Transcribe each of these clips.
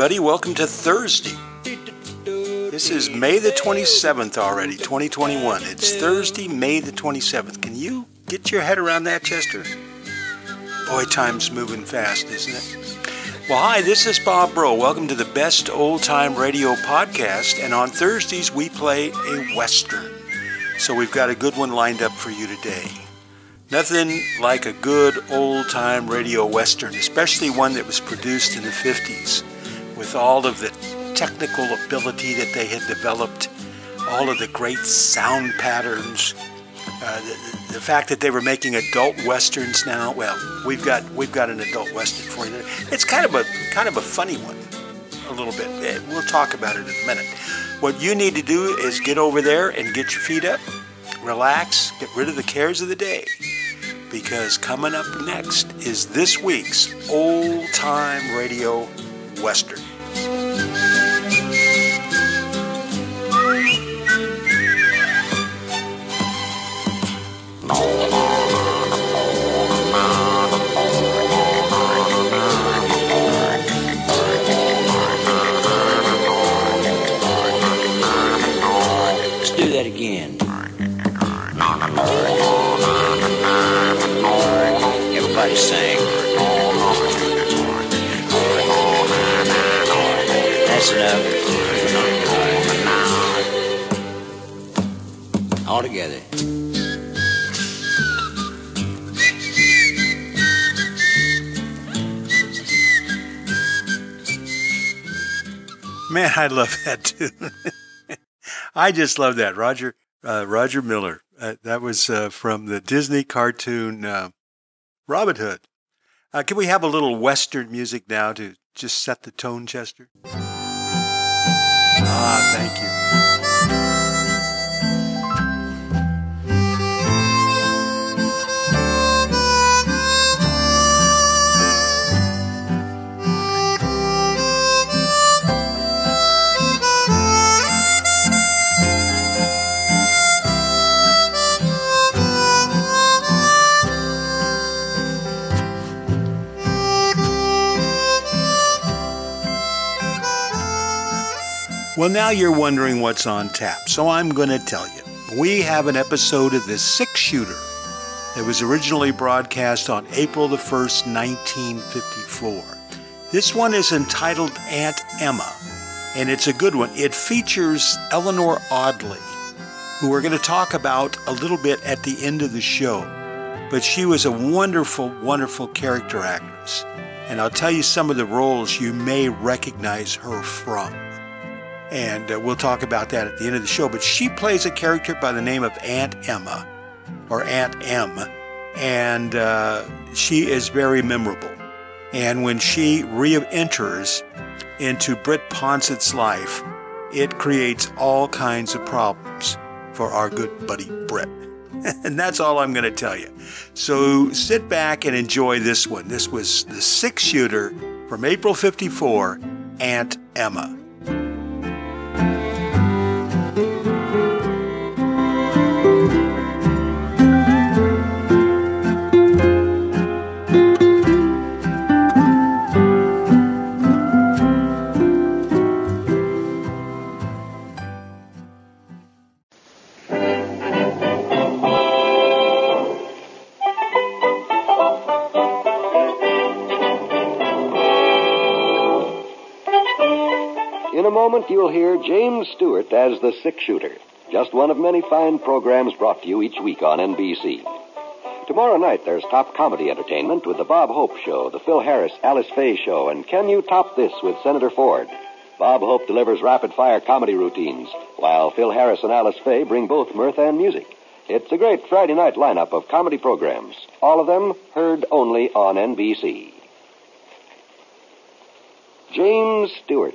everybody. Welcome to Thursday. This is May the 27th already, 2021. It's Thursday, May the 27th. Can you get your head around that, Chester? Boy, time's moving fast, isn't it? Well, hi, this is Bob Bro. Welcome to the best old time radio podcast. And on Thursdays, we play a Western. So we've got a good one lined up for you today. Nothing like a good old time radio Western, especially one that was produced in the 50s with all of the technical ability that they had developed, all of the great sound patterns, uh, the, the, fact that they were making adult westerns now. Well, we've got we've got an adult western for you. It's kind of a kind of a funny one, a little bit. Eh, we'll talk about it in a minute. What you need to do is get over there and get your feet up, relax, get rid of the cares of the day because coming up next is this week's Old Time Radio Western. All together. Man, I love that tune. I just love that. Roger uh, Roger Miller. Uh, that was uh, from the Disney cartoon uh, Robin Hood. Uh, can we have a little Western music now to just set the tone, Chester? Thank you. Well, now you're wondering what's on tap, so I'm going to tell you. We have an episode of The Six Shooter that was originally broadcast on April the 1st, 1954. This one is entitled Aunt Emma, and it's a good one. It features Eleanor Audley, who we're going to talk about a little bit at the end of the show. But she was a wonderful, wonderful character actress. And I'll tell you some of the roles you may recognize her from and uh, we'll talk about that at the end of the show. But she plays a character by the name of Aunt Emma, or Aunt M, and uh, she is very memorable. And when she re enters into Britt Ponset's life, it creates all kinds of problems for our good buddy Britt. and that's all I'm going to tell you. So sit back and enjoy this one. This was the six shooter from April 54, Aunt Emma. You'll hear James Stewart as the six shooter. Just one of many fine programs brought to you each week on NBC. Tomorrow night, there's top comedy entertainment with The Bob Hope Show, The Phil Harris, Alice Faye Show, and Can You Top This with Senator Ford? Bob Hope delivers rapid fire comedy routines, while Phil Harris and Alice Faye bring both mirth and music. It's a great Friday night lineup of comedy programs, all of them heard only on NBC. James Stewart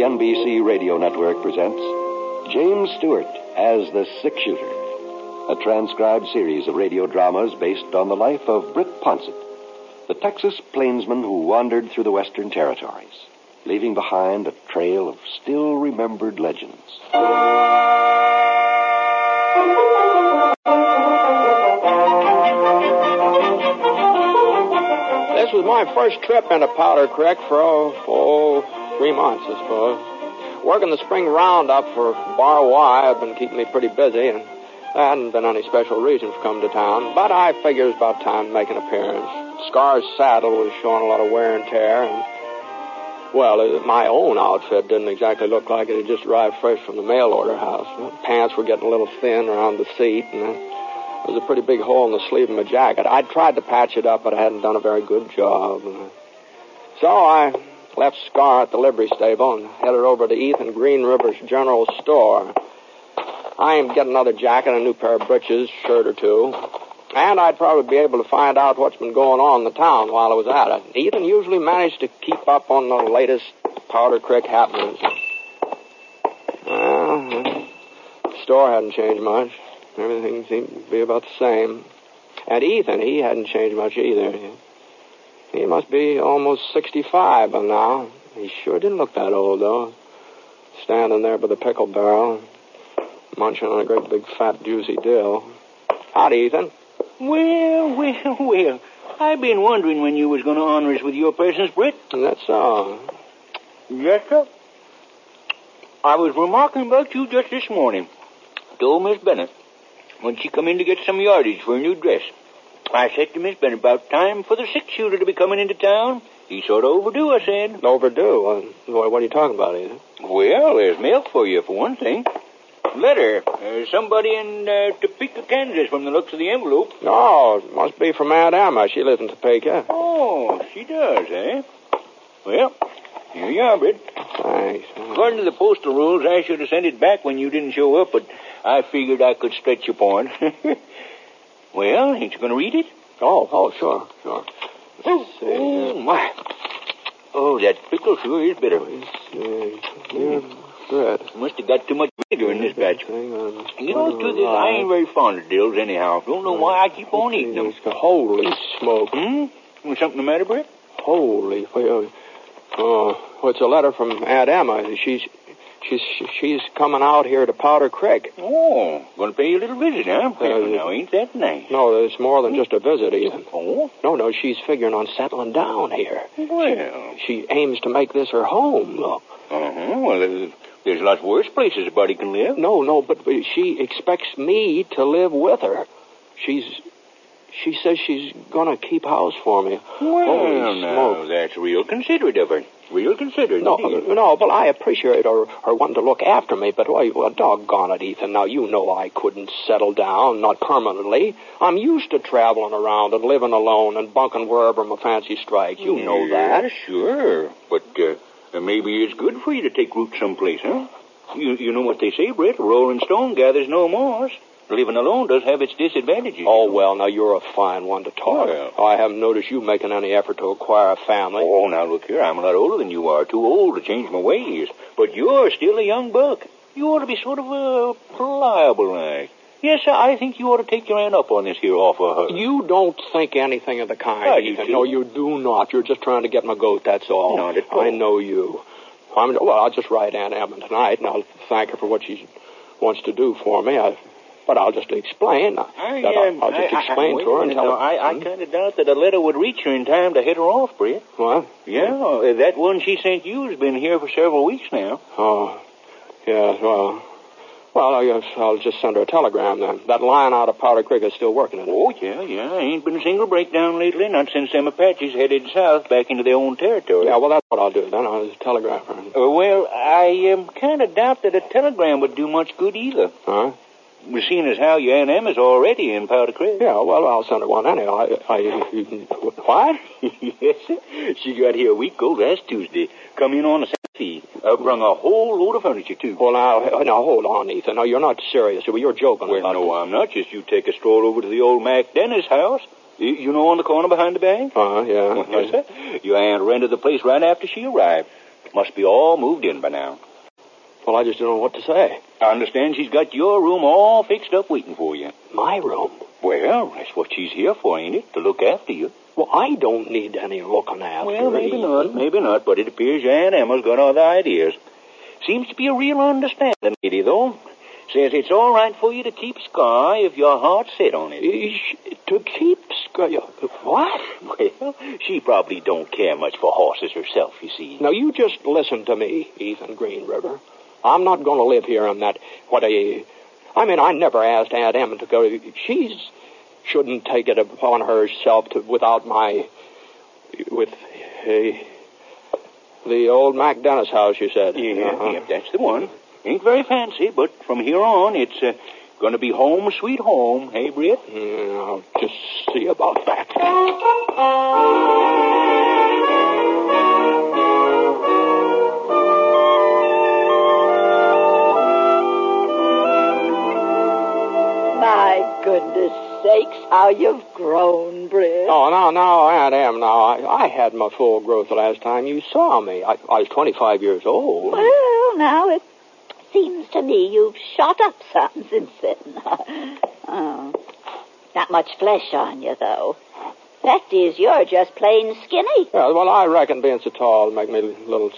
The NBC Radio Network presents James Stewart as the Six Shooter, a transcribed series of radio dramas based on the life of Britt Ponset, the Texas plainsman who wandered through the Western Territories, leaving behind a trail of still remembered legends. This was my first trip into Powder Creek for, oh, oh, three months, I suppose. Working the spring roundup for Bar Y had been keeping me pretty busy, and there hadn't been any special reason for coming to town. But I figured it was about time to make an appearance. Scar's saddle was showing a lot of wear and tear, and, well, uh, my own outfit didn't exactly look like it had just arrived fresh from the mail order house. Pants were getting a little thin around the seat, and there was a pretty big hole in the sleeve of my jacket. I'd tried to patch it up, but I hadn't done a very good job. So I left Scar at the livery stable and headed over to Ethan Green River's general store. I aimed to get another jacket, a new pair of breeches, shirt or two, and I'd probably be able to find out what's been going on in the town while I was at it. Ethan usually managed to keep up on the latest Powder Creek happenings. Well, the store hadn't changed much. Everything seemed to be about the same. And Ethan, he hadn't changed much either. He must be almost 65 by now. He sure didn't look that old, though. Standing there by the pickle barrel, munching on a great big fat juicy dill. Howdy, Ethan. Well, well, well. I've been wondering when you was going to honor us with your presence, Britt. That's all. Yes, sir. I was remarking about you just this morning. Told Miss Bennett when she come in to get some yardage for a new dress. I said to him, it's been about time for the six shooter to be coming into town. He sort of overdue, I said. Overdue. What are you talking about, Ethan? Well, there's milk for you, for one thing. Letter. Uh, somebody in uh, Topeka, Kansas, from the looks of the envelope. Oh, it must be from Aunt Emma. She lives in Topeka. Oh, she does, eh? Well, here you are, Britt. Thanks. According to the postal rules, I should have sent it back when you didn't show up, but I figured I could stretch your point. well, ain't you going to read it? Oh, oh, sure, sure. Oh, see oh, my. Oh, that pickle sure is bitter. Yeah, bread. Must have got too much vinegar in this batch. You know, truth is, I ain't very fond of dills anyhow. Don't know why I keep on eating them. Holy smoke. Hmm? Something the matter, Britt? Holy. Oh, oh, it's a letter from Aunt Emma. She's she's she's coming out here to Powder Creek. Oh, going to pay you a little visit, huh? Well, Uh, now, ain't that nice? No, it's more than just a visit, Ethan. Oh, No, no, she's figuring on settling down here. well. She aims to make this her home. Look. Uh-huh. Well, there's, there's lots worse places a body can live. No, no, but she expects me to live with her. She's she says she's gonna keep house for me. Well, Holy now, smoke. that's real considerate of her. Real considerate. No, indeed. no, but I appreciate her, her wanting to look after me, but why, well, doggone it, Ethan. Now, you know I couldn't settle down, not permanently. I'm used to traveling around and living alone and bunking wherever my fancy strikes. You know yeah, that. sure. But uh, maybe it's good for you to take root someplace, huh? You, you know what they say, Britt? A rolling stone gathers no moss. Living alone does have its disadvantages. Oh, well, now you're a fine one to talk. Well. I haven't noticed you making any effort to acquire a family. Oh, now look here. I'm a lot older than you are. Too old to change my ways. But you're still a young buck. You ought to be sort of uh, pliable like. Yes, sir, I think you ought to take your aunt up on this here offer. Her. You don't think anything of the kind, I Ethan. No, you do not. You're just trying to get my goat, that's all. Not at all. I know you. I'm, well, I'll just write Aunt Emma tonight, and I'll thank her for what she wants to do for me. I, but I'll just explain. I, I'll, I'll just I- I- explain wait to her and tell her. I, I Hmm? kind of doubt that a letter would reach her in time to head her off, Britt. What? Yeah, uh, that one she sent you has been here for several weeks now. Oh, yeah, well... Well, I guess I'll just send her a telegram then. That line out of Powder Creek is still working, it? Oh, yeah, yeah. Ain't been a single breakdown lately, not since them Apaches headed south back into their own territory. Yeah, well, that's what I'll do then. I'll just telegraph her. Uh, well, I um, kind of doubt that a telegram would do much good either. Huh? Seeing as how your Aunt Emma's already in Powder Creek. Yeah, well, I'll send her one anyhow. I, I, what? yes, sir. She got here a week ago last Tuesday. Come in on a Saturday. Uh, brung a whole load of furniture, too. Well, now, now, hold on, Ethan. No, you're not serious. Well, you're joking Well, about no, I'm not. Just you take a stroll over to the old Mac Dennis house. You, you know on the corner behind the bank? Uh, yeah. Well, yes, sir. Your aunt rented the place right after she arrived. Must be all moved in by now. Well, I just don't know what to say. I understand she's got your room all fixed up waiting for you. My room? Well, that's what she's here for, ain't it? To look after you. Well, I don't need any looking after. Well, maybe not, maybe not, but it appears your Aunt Emma's got other ideas. Seems to be a real understanding lady, though. Says it's all right for you to keep Sky if your heart's set on it. To keep Sky... What? Well, she probably don't care much for horses herself, you see. Now, you just listen to me, Ethan Green River. I'm not going to live here in that, what a... I mean, I never asked Aunt Emma to go. She's shouldn't take it upon herself to, without my... With... Uh, the old Mac Dennis house, you said. Yeah, Uh-huh. yeah, that's the one. Ain't very fancy, but from here on, it's uh, going to be home sweet home, hey, Britt? Yeah, I'll just see about that. Goodness sakes, how you've grown, Britt. Oh, no, no, Aunt Em, no. I, I had my full growth the last time you saw me. I, I was 25 years old. Well, now it seems to me you've shot up some since then. oh, not much flesh on you, though. Fact is, you're just plain skinny. Yeah, well, I reckon being so tall make me a little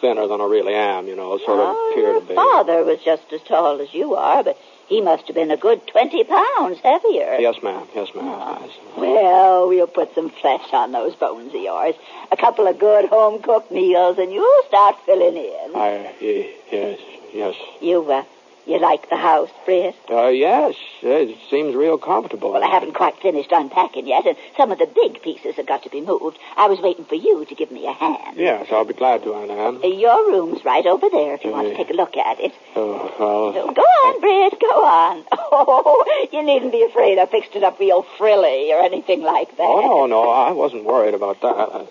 thinner than I really am, you know, sort of oh, appear your to be. father was just as tall as you are, but he must have been a good 20 pounds heavier. Yes, ma'am. Yes, ma'am. Ah. Yes. Well, we'll put some flesh on those bones of yours. A couple of good home-cooked meals, and you'll start filling in. I, yes, yes. You, uh, you like the house, Britt? Uh, yes, it seems real comfortable. Well, I haven't quite finished unpacking yet, and some of the big pieces have got to be moved. I was waiting for you to give me a hand. Yes, I'll be glad to, Aunt Anne. Uh, Your room's right over there if you want to take a look at it. Oh, well, So go on, Britt, go on. Oh, you needn't be afraid I fixed it up real frilly or anything like that. oh, no, no, I wasn't worried about that.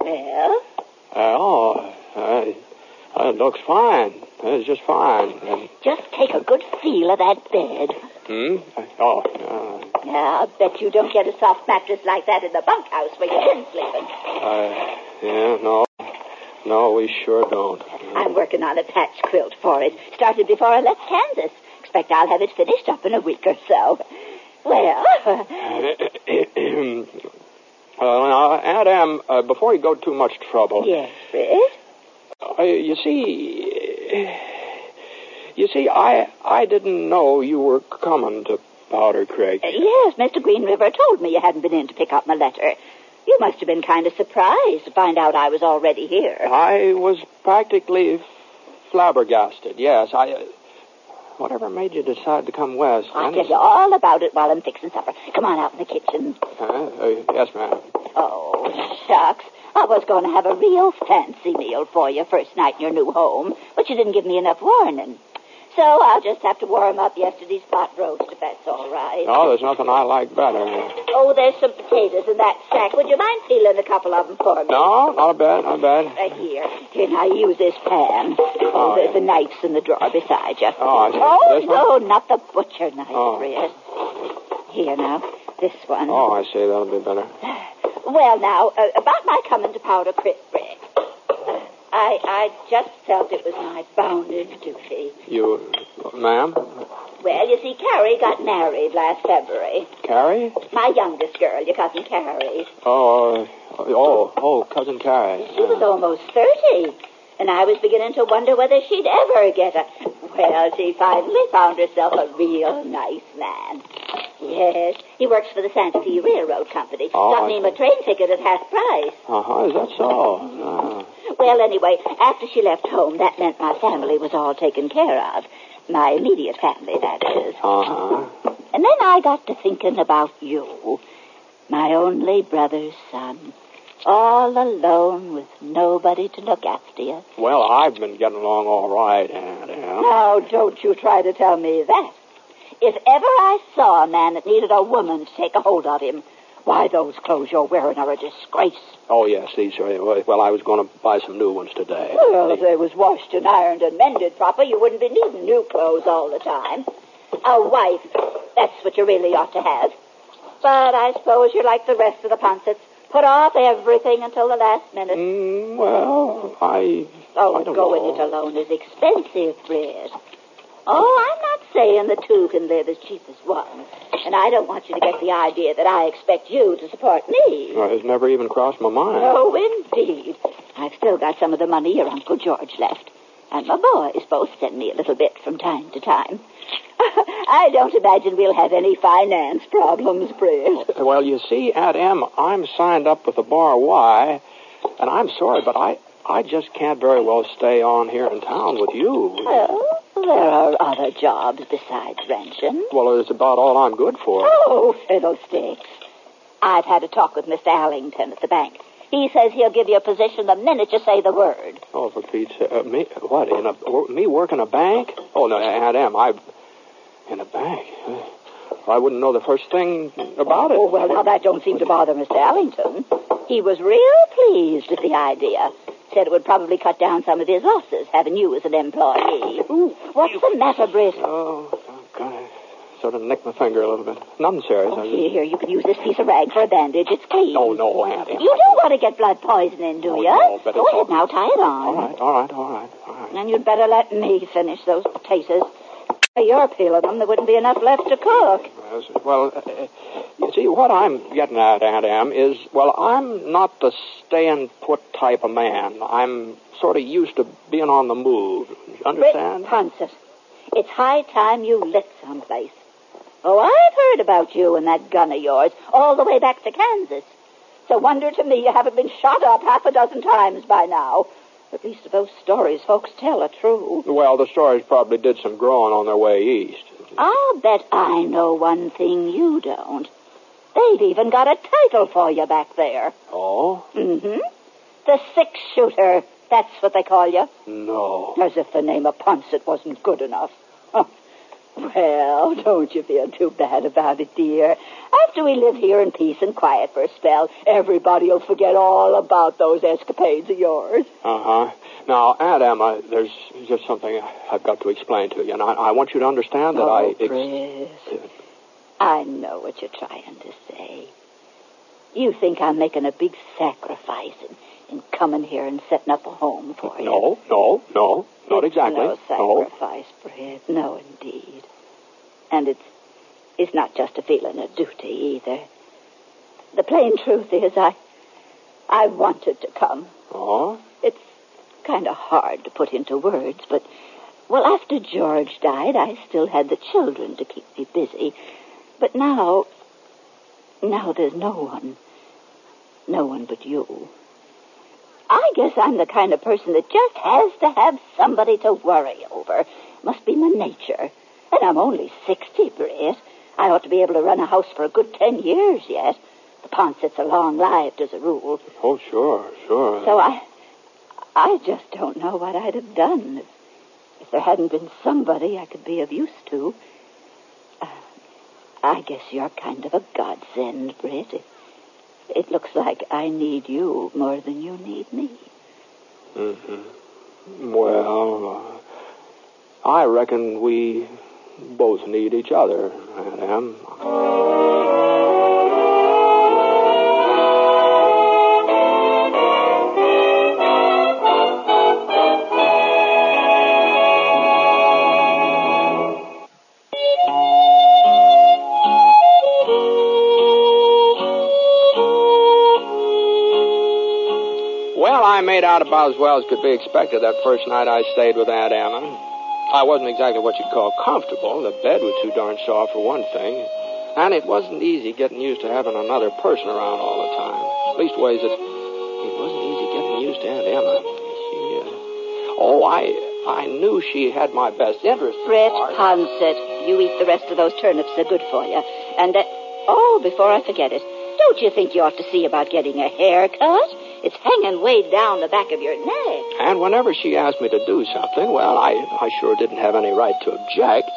Well, Oh, uh, it looks fine. It's just fine. And, just take a good feel of that bed. hmm? Oh, uh, Now, I'll bet you don't get a soft mattress like that in the bunkhouse where you've been sleeping. uh, yeah, no. No, we sure don't. I'm working on a patch quilt for it. Started before I left Kansas. Expect I'll have it finished up in a week or so. Well, Well, now, Em, uh, before you go too much trouble, yes, Britt. Uh, you see, you see, I I didn't know you were coming to Powder Creek. Uh, yes, Mr. Green River told me you hadn't been in to pick up my letter. You must have been kind of surprised to find out I was already here. I was practically flabbergasted. Yes, I. Uh, whatever made you decide to come west? I'll tell you all about it while I'm fixing supper. Come on out in the kitchen. Uh, yes, ma'am. Oh, shucks. I was going to have a real fancy meal for you first night in your new home, but you didn't give me enough warning. So I'll just have to warm up yesterday's pot roast if that's all right. Oh, there's nothing I like better. Oh, there's some potatoes in that sack. Would you mind peeling a couple of them for me? No, not a bad, not bad. Right here. Here, now use this pan. Oh, Oh, the, yeah. the knife's in the drawer beside you. Oh, I see. Oh, This one? no, not the butcher knife, Oh. Here, now. This one. Oh, I see. That'll be better. Well, now, uh, about my coming to Powder Creek, Britt. I, I just felt it was my bounden duty. You, ma'am, Well, you see, Carrie got married last February. Carrie? My youngest girl, your cousin Carrie. Oh, uh, oh, oh, cousin Carrie. She was almost 30, and I was beginning to wonder whether she'd ever get a. Well, she finally found herself a real nice man. Yes, he works for the Santa Fe Railroad Company. Oh, Got I me him a train ticket at half price. Uh huh. Is that so? Ah. Well, anyway, after she left home, that meant my family was all taken care of. My immediate family, that is. Uh huh. And then I got to thinking about you, my only brother's son. All alone with nobody to look after you. Well, I've been getting along all right, Aunt. Yeah. Now, don't you try to tell me that. If ever I saw a man that needed a woman to take a hold of him, why, those clothes you're wearing are a disgrace. Oh, yes, these are. Well, I was going to buy some new ones today. Well, if they was washed and ironed and mended proper, you wouldn't be needing new clothes all the time. A wife, that's what you really ought to have. But I suppose you're like the rest of the Ponsets. Put off everything until the last minute. Mm, well, I. Oh, I don't going know. it alone is expensive, Britt. Oh, I'm not saying the two can live as cheap as one. And I don't want you to get the idea that I expect you to support me. Well, it's never even crossed my mind. Oh, indeed. I've still got some of the money your Uncle George left. And my boys both send me a little bit from time to time. I don't imagine we'll have any finance problems, Britt. Well, you see, Aunt Em, I'm signed up with the Bar Y, and I'm sorry, but I, I just can't very well stay on here in town with you. Well, there are other jobs besides ranching. Well, it's about all I'm good for. Oh, fiddlesticks. I've had a talk with Mr. Allington at the bank. He says he'll give you a position the minute you say the word. Oh, for Pete's sake. Uh, me, what, in a, me work in a bank? Oh, no, Aunt Em, I, in a bank? I wouldn't know the first thing about it. Oh, well, now that don't seem to bother Mr. Allington. He was real pleased at the idea. Said it would probably cut down some of his losses, having you as an employee. What's the matter, Britt? Oh, God. Sort of nicked my finger a little bit. Nothing serious. Oh, just- here, you can use this piece of rag for a bandage. It's clean. No, no, Aunt Em. You don't want to get blood poisoning, do Oh, you? no, but Go ahead all- now, tie it on. All right, all right, all right, all right. And you'd better let me finish those potatoes. You're peeling them. There wouldn't be enough left to cook. Yes, Well, uh, you see, what I'm getting at, Aunt Em, is, well, I'm not the stay and put type of man. I'm sort of used to being on the move. You understand? Ponset, it's high time you lit someplace. Oh, I've heard about you and that gun of yours all the way back to Kansas. It's a wonder to me you haven't been shot up half a dozen times by now. At least if those stories folks tell are true. Well, the stories probably did some growing on their way east. I'll bet I know one thing you don't. They've even got a title for you back there. Oh? Mm-hmm. The six shooter. That's what they call you. No. As if the name of Ponset wasn't good enough. Well, don't you feel too bad about it, dear. After we live here in peace and quiet for a spell, everybody'll forget all about those escapades of yours. Uh-huh. Now, Aunt Emma, there's just something I've got to explain to you, and I, I want you to understand that I... oh, ex- Chris. I know what you're trying to say. You think I'm making a big sacrifice in, in coming here and setting up a home for you. No, no, no, not It's exactly. No sacrifice, Britt. No, indeed. And it's it's not just a feeling of duty either. The plain truth is, I I wanted to come. Oh? It's kind of hard to put into words, but well, after George died, I still had the children to keep me busy. But now, now there's no one, no one but you. I guess I'm the kind of person that just has to have somebody to worry over. Must be my nature. And I'm only 60, Britt. I ought to be able to run a house for a good ten years yet. The Ponsets are long-lived as a rule. Oh, sure, sure. So I, I just don't know what I'd have done if, if there hadn't been somebody I could be of use to. Uh, I guess you're kind of a godsend, Britt. It, looks like I need you more than you need me. Mm-hmm. Well, uh, I reckon we both need each other, Aunt I made out about as well as could be expected that first night I stayed with Aunt Emma. I wasn't exactly what you'd call comfortable. The bed was too darn soft for one thing. And it wasn't easy getting used to having another person around all the time. Leastways, it, it wasn't easy getting used to Aunt Emma. She, uh, oh, I, I knew she had my best interest. Britt. Ponset, you eat the rest of those turnips. They're good for you. And, uh, oh, before I forget it, don't you think you ought to see about getting a haircut? It's hanging way down the back of your neck. And whenever she asked me to do something, well, I, I sure didn't have any right to object.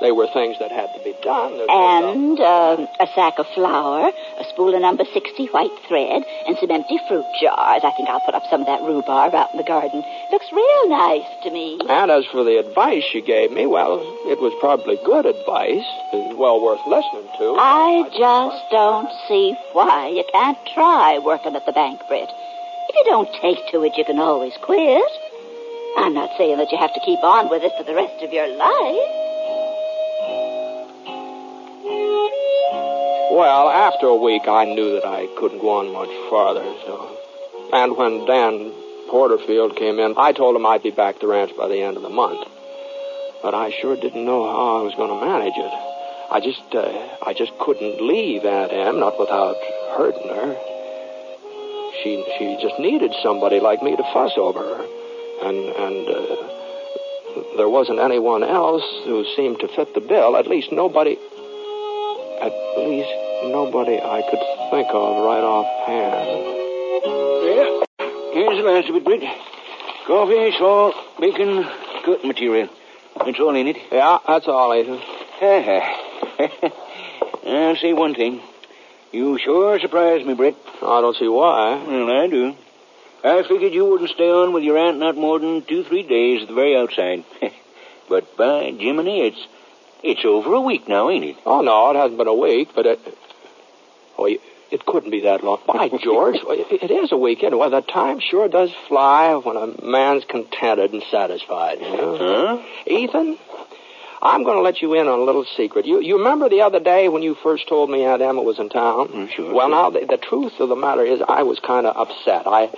They were things that had to be done. There's no doubt. And um, a sack of flour, a spool of number 60 white thread, and some empty fruit jars. I think I'll put up some of that rhubarb out in the garden. Looks real nice to me. And as for the advice she gave me, well, it was probably good advice, and well worth listening to. I just don't see why you can't try working at the bank, Britt. If you don't take to it, you can always quit. I'm not saying that you have to keep on with it for the rest of your life. Well, after a week, I knew that I couldn't go on much farther. So, and when Dan Porterfield came in, I told him I'd be back to the ranch by the end of the month. But I sure didn't know how I was going to manage it. I just, uh, I just couldn't leave Aunt Em, not without hurting her. She, she just needed somebody like me to fuss over her, and and uh, there wasn't anyone else who seemed to fit the bill. At least nobody. At least nobody I could think of right offhand. Yeah. Here's the last of it, Britt. Coffee, salt, bacon, cook material. That's all in it. Yeah, that's all, Ethan. I'll say one thing. You sure surprised me, Britt. I don't see why. Well, I do. I figured you wouldn't stay on with your aunt not more than two, three days at the very outside. but by Jiminy, it's it's over a week now, ain't it? Oh no, it hasn't been a week, but it. Oh, it couldn't be that long. By George, it it is a weekend. Well, The time sure does fly when a man's contented and satisfied. You know? Huh? Ethan, I'm going to let you in on a little secret. You you remember the other day when you first told me Aunt Emma was in town? Mm, sure, Well, sure. now the, the truth of the matter is, I was kind of upset. I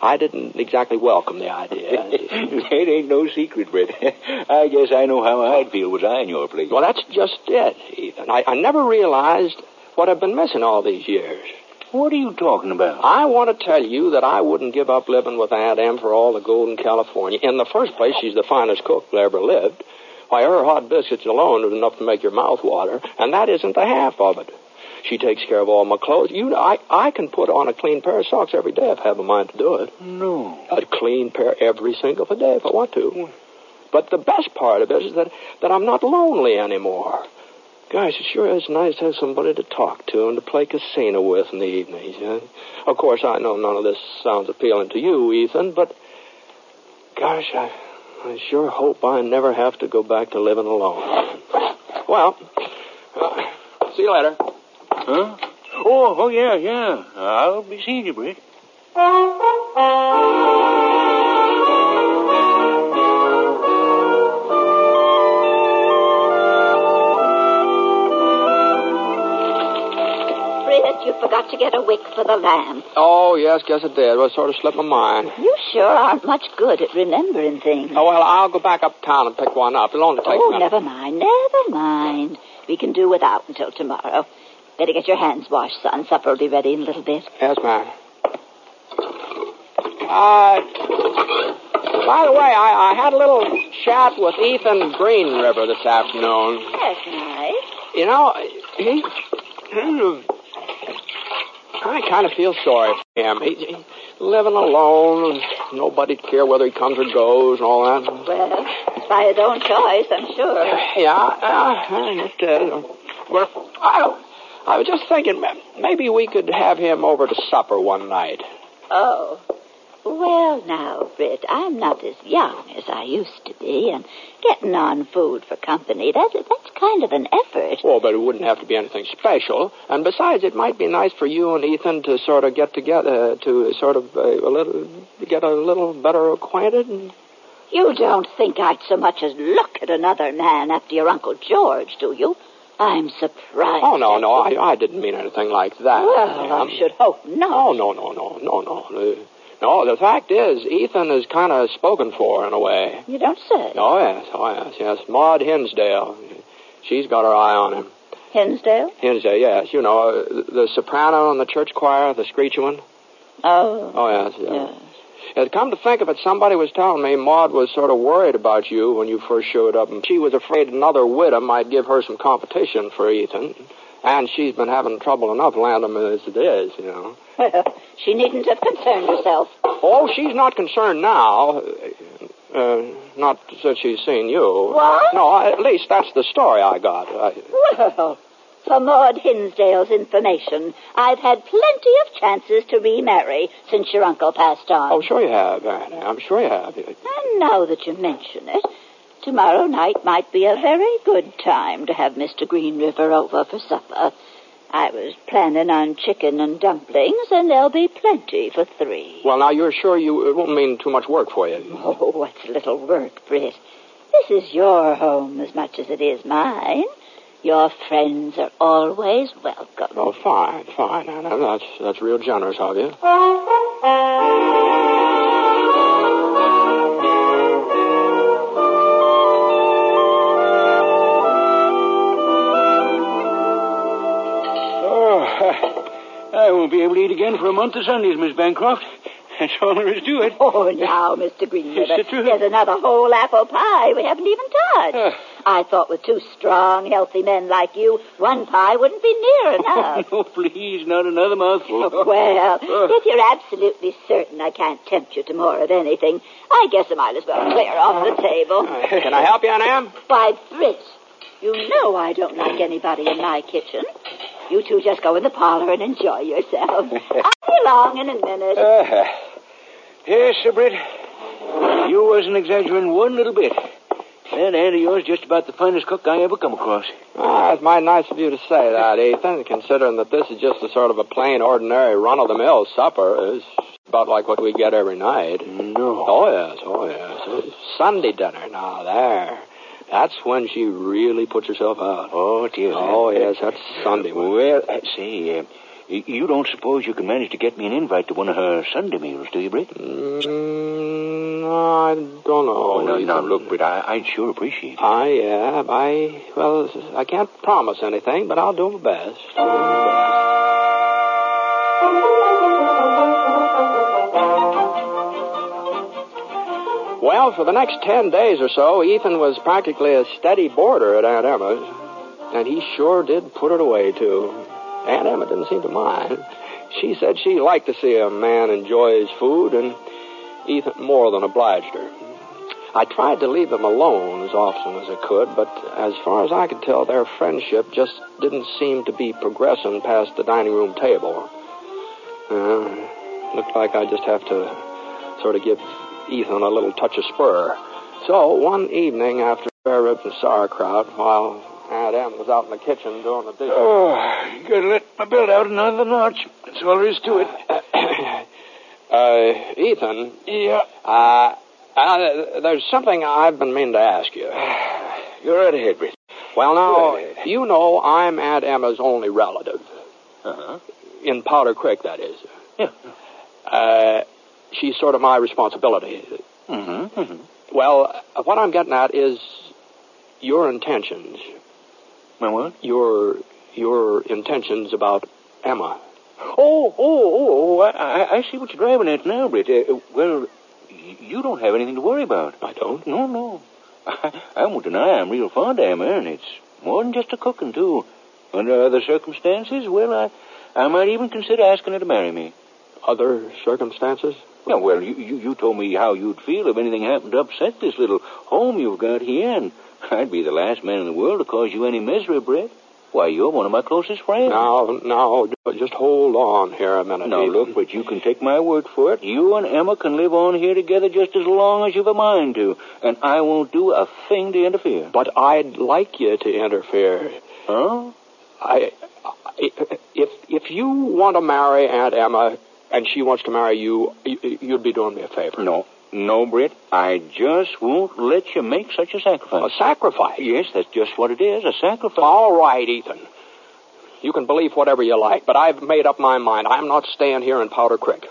I didn't exactly welcome the idea. it ain't no secret, Britt. I guess I know how I'd feel was I in your place. well, that's just it, Ethan. I, I never realized what I've been missing all these years. What are you talking about? I want to tell you that I wouldn't give up living with Aunt Em for all the gold in California. In the first place, she's the finest cook that ever lived. Why, her hot biscuits alone is enough to make your mouth water, and that isn't the half of it. She takes care of all my clothes. You, I, I can put on a clean pair of socks every day if I have a mind to do it. No. A clean pair every single day if I want to. But the best part of it is that, that I'm not lonely anymore. Gosh, it sure is nice to have somebody to talk to and to play casino with in the evenings. Yeah? Of course, I know none of this sounds appealing to you, Ethan, but gosh, I, I sure hope I never have to go back to living alone. Well, uh, see you later. Huh? Oh, oh yeah, yeah. I'll be seeing you, Britt. Forgot to get a wick for the lamp. Oh, yes, guess it did. Well, it sort of slipped my mind. You sure aren't much good at remembering things. Oh, well, I'll go back uptown and pick one up. It'll only take Oh, never mind, never mind. We can do without until tomorrow. Better get your hands washed, son. Supper will be ready in a little bit. Yes, ma'am. Uh, by the way, I, I had a little chat with Ethan Green River this afternoon. That's nice. You know, he. I kind of feel sorry for him. He, he living alone, and nobody care whether he comes or goes and all that. Well, by his own choice, I'm sure. Yeah, uh, it is. Well, I, I was just thinking maybe we could have him over to supper one night. Oh. Well, now, Britt, I'm not as young as I used to be, and getting on food for company, that, that's kind of an effort. Well, but it wouldn't have to be anything special. And besides, it might be nice for you and Ethan to sort of get together, to sort of uh, a little, get a little better acquainted. And... You don't think I'd so much as look at another man after your Uncle George, do you? I'm surprised. Oh, no, no. I, I didn't mean anything like that. Well, Um, I should hope not. Oh, no, no, no, no, no. No, the fact is, Ethan is kind of spoken for in a way. You don't say. Oh, yes, oh, yes, yes. Maud Hinsdale. She's got her eye on him. Hinsdale? Hinsdale, yes. You know, the soprano in the church choir, the screechy one. Oh. Oh, yes, yes. yes. And come to think of it, somebody was telling me Maud was sort of worried about you when you first showed up, and she was afraid another widow might give her some competition for Ethan. And she's been having trouble enough landing him as it is, you know. Well, she needn't have concerned herself. Oh, she's not concerned now. Uh, not since she's seen you. What? No, at least that's the story I got. I, Well, for Maud Hinsdale's information, I've had plenty of chances to remarry since your uncle passed on. oh, sure you have, Annie. I'm sure you have. And now that you mention it, tomorrow night might be a very good time to have Mr. Green River over for supper. I was planning on chicken and dumplings, and there'll be plenty for three. Well, now you're sure you it won't mean too much work for you. Oh, what's little work, Britt? This is your home as much as it is mine. Your friends are always welcome. Oh, fine, fine, Anna. That's that's real generous of you. I won't be able to eat again for a month of Sundays, Miss Bancroft. That's all there is to it. Oh, now, Mr. Green Is River, it true? there's another whole apple pie we haven't even touched. Uh. I thought with two strong, healthy men like you, one pie wouldn't be near enough. Oh, no, please, not another mouthful. well, Uh. if you're absolutely certain I can't tempt you to more of anything, I guess I might as well clear off the table. Can I help you, Aunt Em? Why, Britt, you know I don't like anybody in my kitchen. You two just go in the parlor and enjoy yourselves. I'll be along in a minute. Uh, yes, Sir Britt. You wasn't exaggerating one little bit. That aunt of yours just about the finest cook I ever come across. Ah, it's mighty nice of you to say that, Ethan, considering that this is just a sort of a plain, ordinary, run-of-the-mill supper. It's about like what we get every night. No. Oh, yes, oh, yes. It's Sunday dinner. Now, there. That's when she really puts herself out. Oh, dear. Oh, yes, that's Sunday. Well, uh, say, uh, you don't suppose you can manage to get me an invite to one of her Sunday meals, do you, Britt? Mm, I don't know. Oh, no, now, look, Britt, I, I'd sure appreciate it. I, yeah, I, well, I can't promise anything, but I'll do my best. For the next ten days or so, Ethan was practically a steady boarder at Aunt Emma's. And he sure did put it away, too. Aunt Emma didn't seem to mind. She said she liked to see a man enjoy his food, and Ethan more than obliged her. I tried to leave them alone as often as I could, but as far as I could tell, their friendship just didn't seem to be progressing past the dining room table. Uh, looked like I just have to sort of give Ethan a little touch of spur. So one evening after spare ribs and sauerkraut, while Aunt Em was out in the kitchen doing the dishes. Oh, you gotta let my build out another notch. That's all there is to it. uh, Ethan. Yeah. Uh, uh, there's something I've been meaning to ask you. You're right ahead, Britt. Well, now, Go ahead. you know I'm Aunt Emma's only relative. Uh-huh. In Powder Creek, that is. Yeah. Uh, she's sort of my responsibility. Mm-hmm. mm-hmm. Well, uh, what I'm getting at is your intentions. My what? Your your intentions about Emma. Oh, oh, oh, oh, I, I- I see what you're driving at now, Britt. Uh, well, you don't have anything to worry about. I don't. No, no. I, I won't deny I'm real fond of Emma, and it's more than just a cooking, too. Under other circumstances, well, I, I might even consider asking her to marry me. Other circumstances? Yeah, well, you, you, you told me how you'd feel if anything happened to upset this little home you've got here, and I'd be the last man in the world to cause you any misery, Brett. Why, you're one of my closest friends. Now, now, just hold on here a minute. Now, look, but you can take my word for it. You and Emma can live on here together just as long as you've a mind to, and I won't do a thing to interfere. But I'd like you to interfere. Huh? I, I if if you want to marry Aunt Emma and she wants to marry you, you you'd be doing me a favor. No. No, Britt. I just won't let you make such a sacrifice. A sacrifice. sacrifice. Yes, that's just what it is, a sacrifice. All right, Ethan. You can believe whatever you like, but I've made up my mind. I'm not staying here in Powder Creek.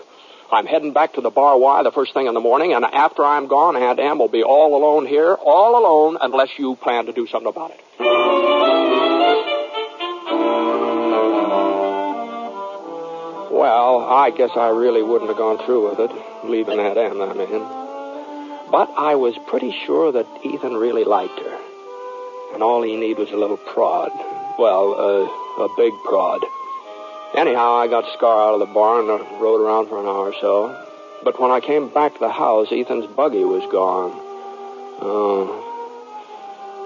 I'm heading back to the Bar Y the first thing in the morning, and after I'm gone, Aunt Em will be all alone here, all alone, unless you plan to do something about it. Well, I guess I really wouldn't have gone through with it, leaving that Em, I mean. But I was pretty sure that Ethan really liked her. And all he needed was a little prod. Well, uh, a big prod. Anyhow, I got Scar out of the barn and uh, rode around for an hour or so. but when I came back to the house, Ethan's buggy was gone. Oh.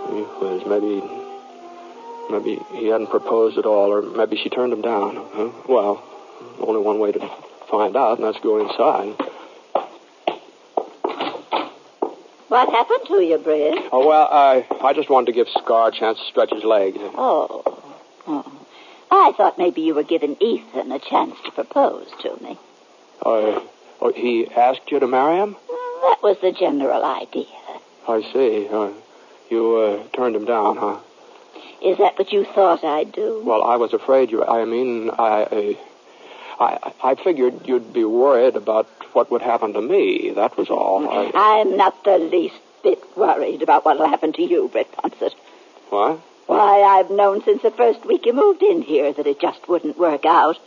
He was maybe. Maybe he hadn't proposed at all, or maybe she turned him down. Huh? Well, only one way to find out, and that's go inside. What happened to you, Britt? Oh, well, I, I just wanted to give Scar a chance to stretch his legs. Oh. oh. I thought maybe you were giving Ethan a chance to propose to me. Uh, oh, he asked you to marry him? That was the general idea. I see. Uh, you uh, turned him down, huh? Is that what you thought I'd do? Well, I was afraid you. I mean, I, I, I figured you'd be worried about what would happen to me. That was all. I... am not the least bit worried about what'll happen to you, Britt Ponset. Why? Why, I've known since the first week you moved in here that it just wouldn't work out.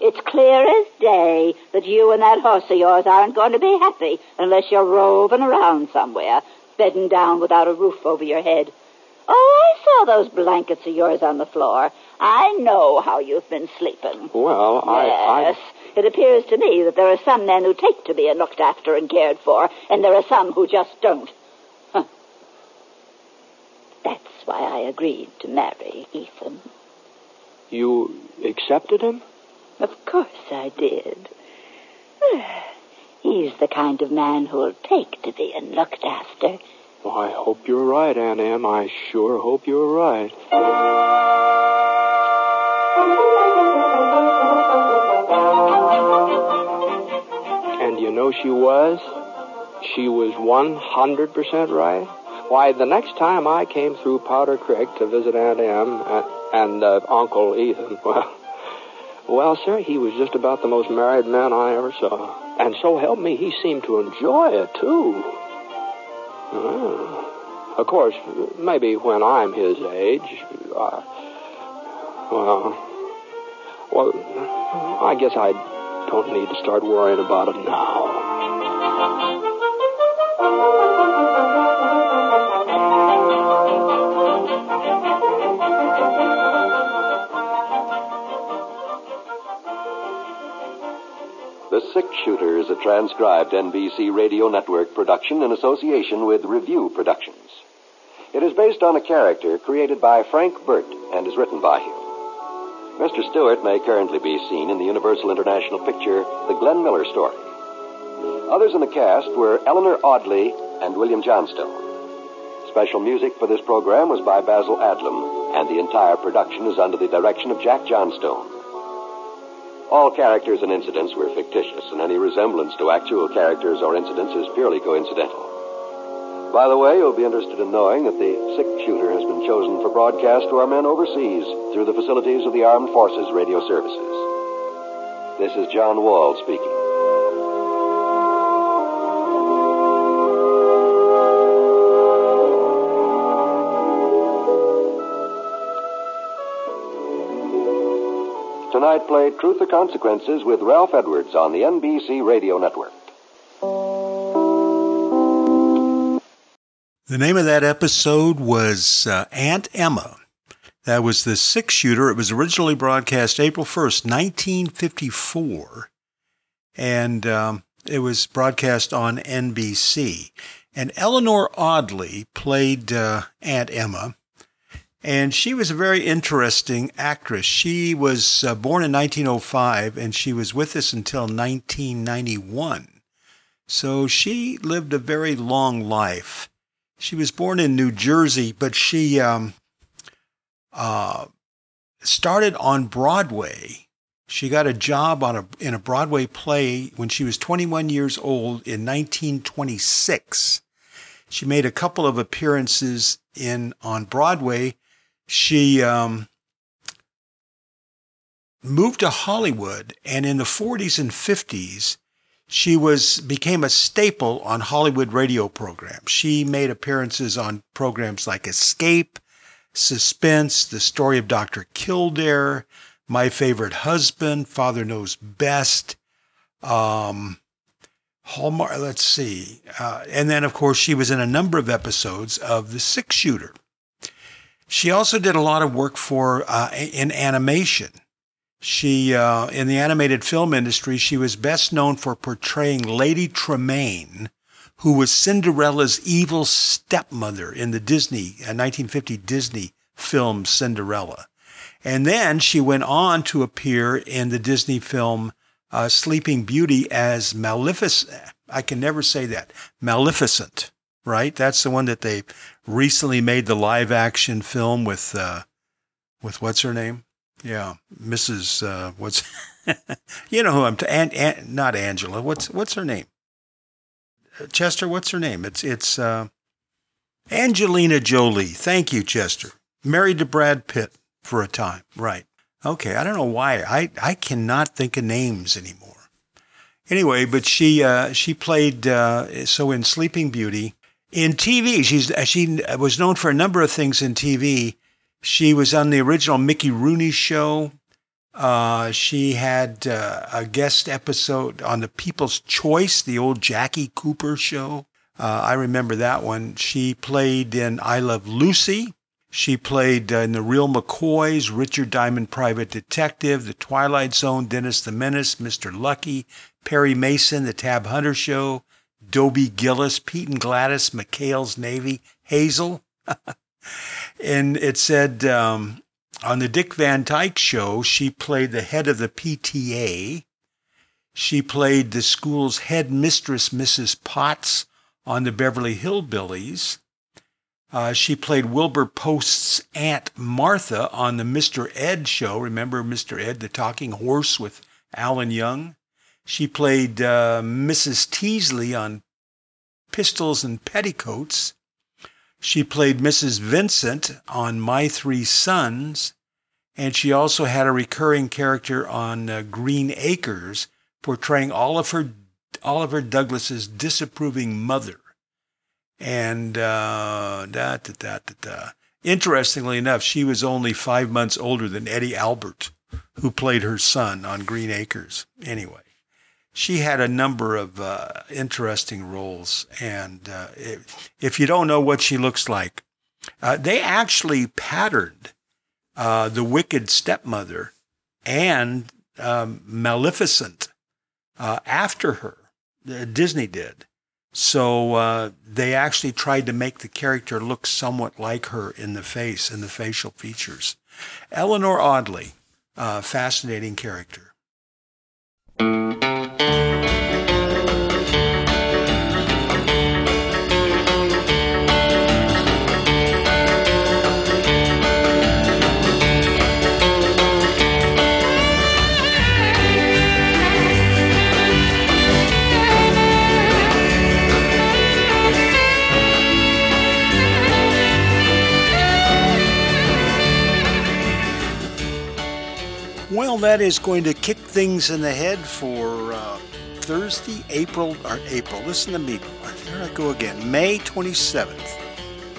It's clear as day that you and that horse of yours aren't going to be happy unless you're roving around somewhere, bedding down without a roof over your head. Oh, I saw those blankets of yours on the floor. I know how you've been sleeping. Well, I. Yes. I... It appears to me that there are some men who take to being looked after and cared for, and there are some who just don't. Huh. That's why I agreed to marry Ethan. You accepted him? Of course I did. He's the kind of man who'll take to being looked after. Well, I hope you're right, Aunt Em. I sure hope you're right. And you know she was? She was 100% right. Why, the next time I came through Powder Creek to visit Aunt Em and, and uh, Uncle Ethan, well, well, sir, he was just about the most married man I ever saw. And so help me, he seemed to enjoy it, too. Oh. Of course, maybe when I'm his age, uh, well, well, I guess I don't need to start worrying about it now. Six Shooter is a transcribed NBC Radio Network production in association with Revue Productions. It is based on a character created by Frank Burt and is written by him. Mr. Stewart may currently be seen in the Universal International picture The Glenn Miller Story. Others in the cast were Eleanor Audley and William Johnstone. Special music for this program was by Basil Adlam, and the entire production is under the direction of Jack Johnstone. All characters and incidents were fictitious, and any resemblance to actual characters or incidents is purely coincidental. By the way, you'll be interested in knowing that the six shooter has been chosen for broadcast to our men overseas through the facilities of the Armed Forces Radio Services. This is John Wald speaking. Tonight played Truth or Consequences with Ralph Edwards on the NBC Radio Network. The name of that episode was uh, Aunt Emma. That was the six shooter. It was originally broadcast April 1st, 1954. And um, it was broadcast on NBC. And Eleanor Audley played uh, Aunt Emma. And she was a very interesting actress. She was uh, born in 1905 and she was with us until 1991. So she lived a very long life. She was born in New Jersey, but she um, uh, started on Broadway. She got a job on a, in a Broadway play when she was 21 years old in 1926. She made a couple of appearances in on Broadway she um, moved to Hollywood, and in the 40s and 50s, she was became a staple on Hollywood radio programs. She made appearances on programs like Escape, Suspense, The Story of Dr. Kildare, My Favorite Husband, Father Knows Best, um, Hallmark, let's see. Uh, and then, of course, she was in a number of episodes of The Six Shooter. She also did a lot of work for uh, in animation. She, uh, in the animated film industry, she was best known for portraying Lady Tremaine, who was Cinderella's evil stepmother in the Disney, uh, 1950 Disney film Cinderella. And then she went on to appear in the Disney film uh, Sleeping Beauty as Maleficent. I can never say that. Maleficent, right? That's the one that they recently made the live action film with, uh, with what's her name? Yeah, Mrs. Uh, what's, you know who I'm, not Angela. What's, what's her name? Chester, what's her name? It's, it's, uh, Angelina Jolie. Thank you, Chester. Married to Brad Pitt for a time. Right. Okay. I don't know why. I, I cannot think of names anymore. Anyway, but she, uh, she played, uh, so in Sleeping Beauty, in TV, she's, she was known for a number of things in TV. She was on the original Mickey Rooney show. Uh, she had uh, a guest episode on the People's Choice, the old Jackie Cooper show. Uh, I remember that one. She played in I Love Lucy. She played uh, in The Real McCoys, Richard Diamond Private Detective, The Twilight Zone, Dennis the Menace, Mr. Lucky, Perry Mason, The Tab Hunter Show, Dobie Gillis, Pete and Gladys, McHale's Navy, Hazel. and it said um, on the Dick Van Dyke Show, she played the head of the PTA. She played the school's head mistress, Mrs. Potts, on the Beverly Hillbillies. Uh, she played Wilbur Post's Aunt Martha on the Mr. Ed show. Remember Mr. Ed, the talking horse with Alan Young? She played uh, Mrs. Teasley on Pistols and Petticoats. She played Mrs. Vincent on My Three Sons. And she also had a recurring character on uh, Green Acres, portraying Oliver, Oliver Douglas's disapproving mother. And uh, da, da, da, da, da. interestingly enough, she was only five months older than Eddie Albert, who played her son on Green Acres. Anyway, she had a number of uh, interesting roles. And uh, if, if, you don't know what she looks like, uh, they actually patterned uh, the Wicked Stepmother and um, Maleficent uh, after her. Disney did. So uh, they actually tried to make the character look somewhat like her in the face and the facial features. Eleanor Audley, uh, fascinating character. Well, that is going to kick things in the head for uh, Thursday, April, or April. Listen to me. There I go again. May 27th,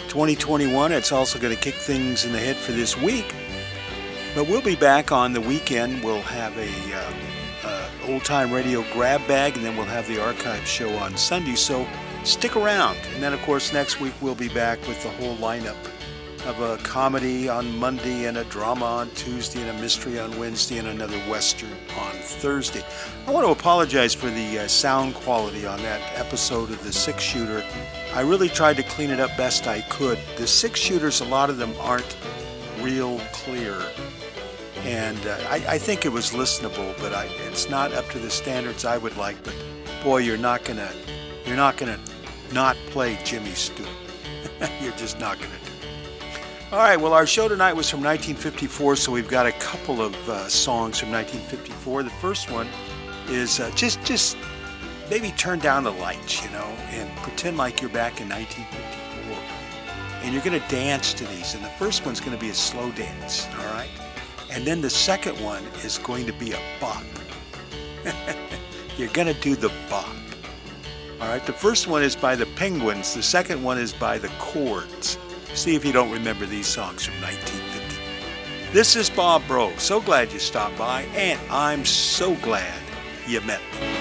2021. It's also going to kick things in the head for this week. But we'll be back on the weekend. We'll have a uh, uh, old time radio grab bag, and then we'll have the archive show on Sunday. So stick around. And then, of course, next week we'll be back with the whole lineup of a comedy on Monday and a drama on Tuesday and a mystery on Wednesday and another Western on Thursday. I want to apologize for the uh, sound quality on that episode of The Six Shooter. I really tried to clean it up best I could. The six shooters, a lot of them aren't real clear. And uh, I, I, think it was listenable, but I, it's not up to the standards I would like. But boy, you're not gonna, you're not gonna not play Jimmy Stewart. you're just not gonna. All right, well, our show tonight was from 1954, so we've got a couple of uh, songs from 1954. The first one is uh, just just maybe turn down the lights, you know, and pretend like you're back in 1954. And you're going to dance to these. And the first one's going to be a slow dance, all right? And then the second one is going to be a bop. you're going to do the bop. All right, the first one is by the Penguins, the second one is by the Chords. See if you don't remember these songs from 1950. This is Bob Bro. So glad you stopped by, and I'm so glad you met me.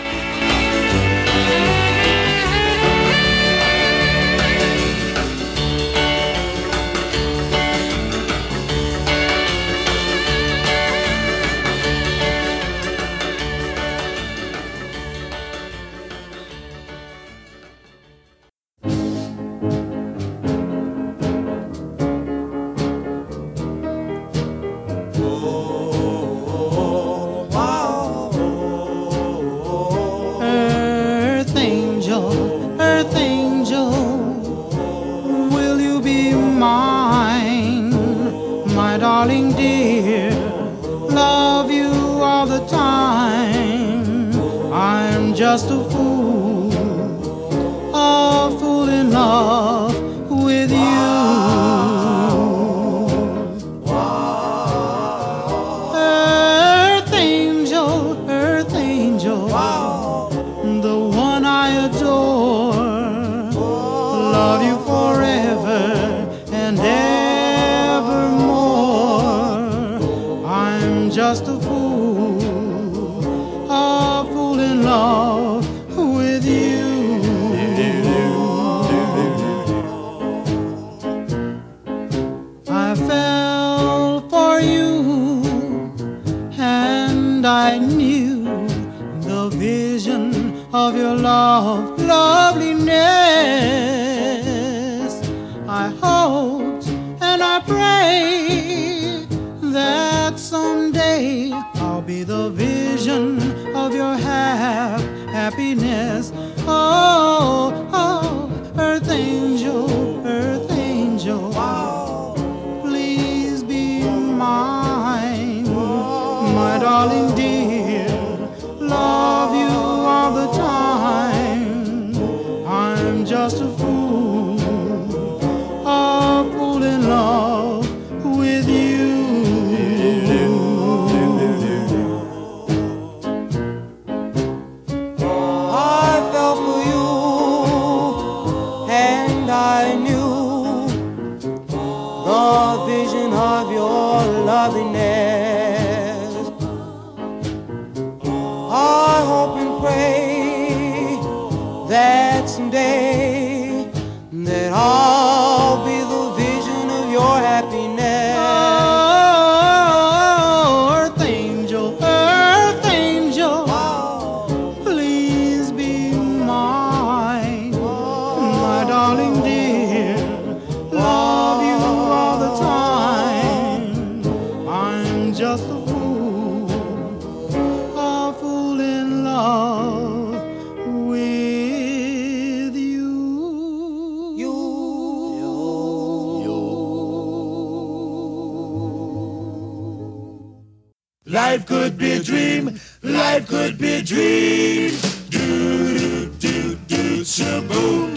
Life could be a dream. Do do do do shaboom.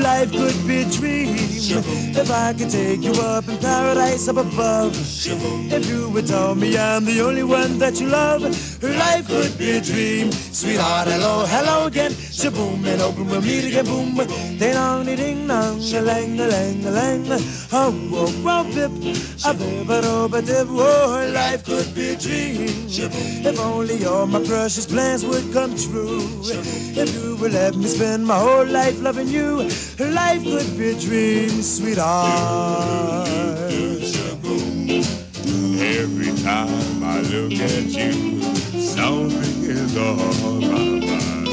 Life could be a dream. If I could take you up in paradise up above. If you would tell me I'm the only one that you love. Life could be a dream. Sweetheart, hello, hello again. Shaboom and open we'll meet again. Boom. Ding dong, ding dong, a lang, a lang, a lang. Oh, oh, oh, bip. A bip, a do, ba dip. Oh, life could be a dream. If only all my precious plans would come true. If you would let me spend my whole life loving you, life could be a dream, sweetheart. Every time I look at you, something is on my mind.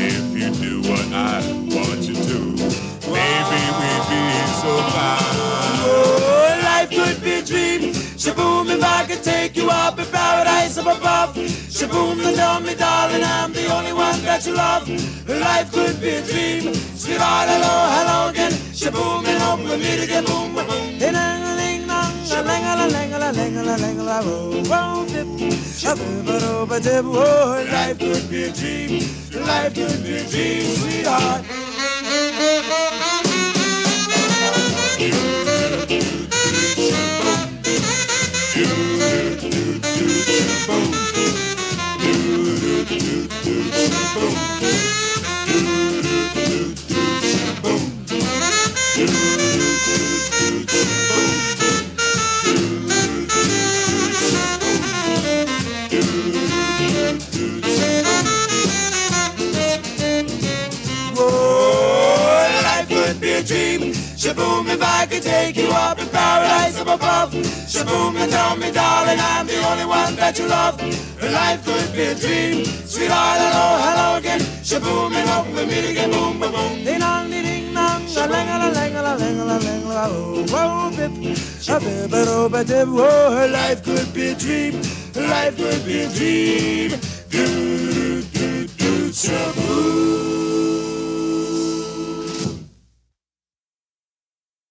If you do what I want you to, maybe we'd be so fine. Oh, life could be a dream. Shaboom, if I could take you up up above. Shaboom, then tell me, darling, I'm the only one that you love. Life could be a dream. Sweetheart, hello, hello again. Shaboom, and hope we meet again. Boom, boom, boom. Oh, life could be a dream. Life could be a dream, sweetheart. Oh, life could be a dream. dream. Shaboom, if I could take you up in paradise up above. Shaboom, and tell me, darling, I'm the only one that you love. Life could be a dream. Sweetheart, hello, hello again. Shaboom, and hope we meet again. Boom, boom, boom. Ding dong, ding ding dong. Oh, bip. A bip, a do, ba dip. Life could be a dream. Life could be a dream. Do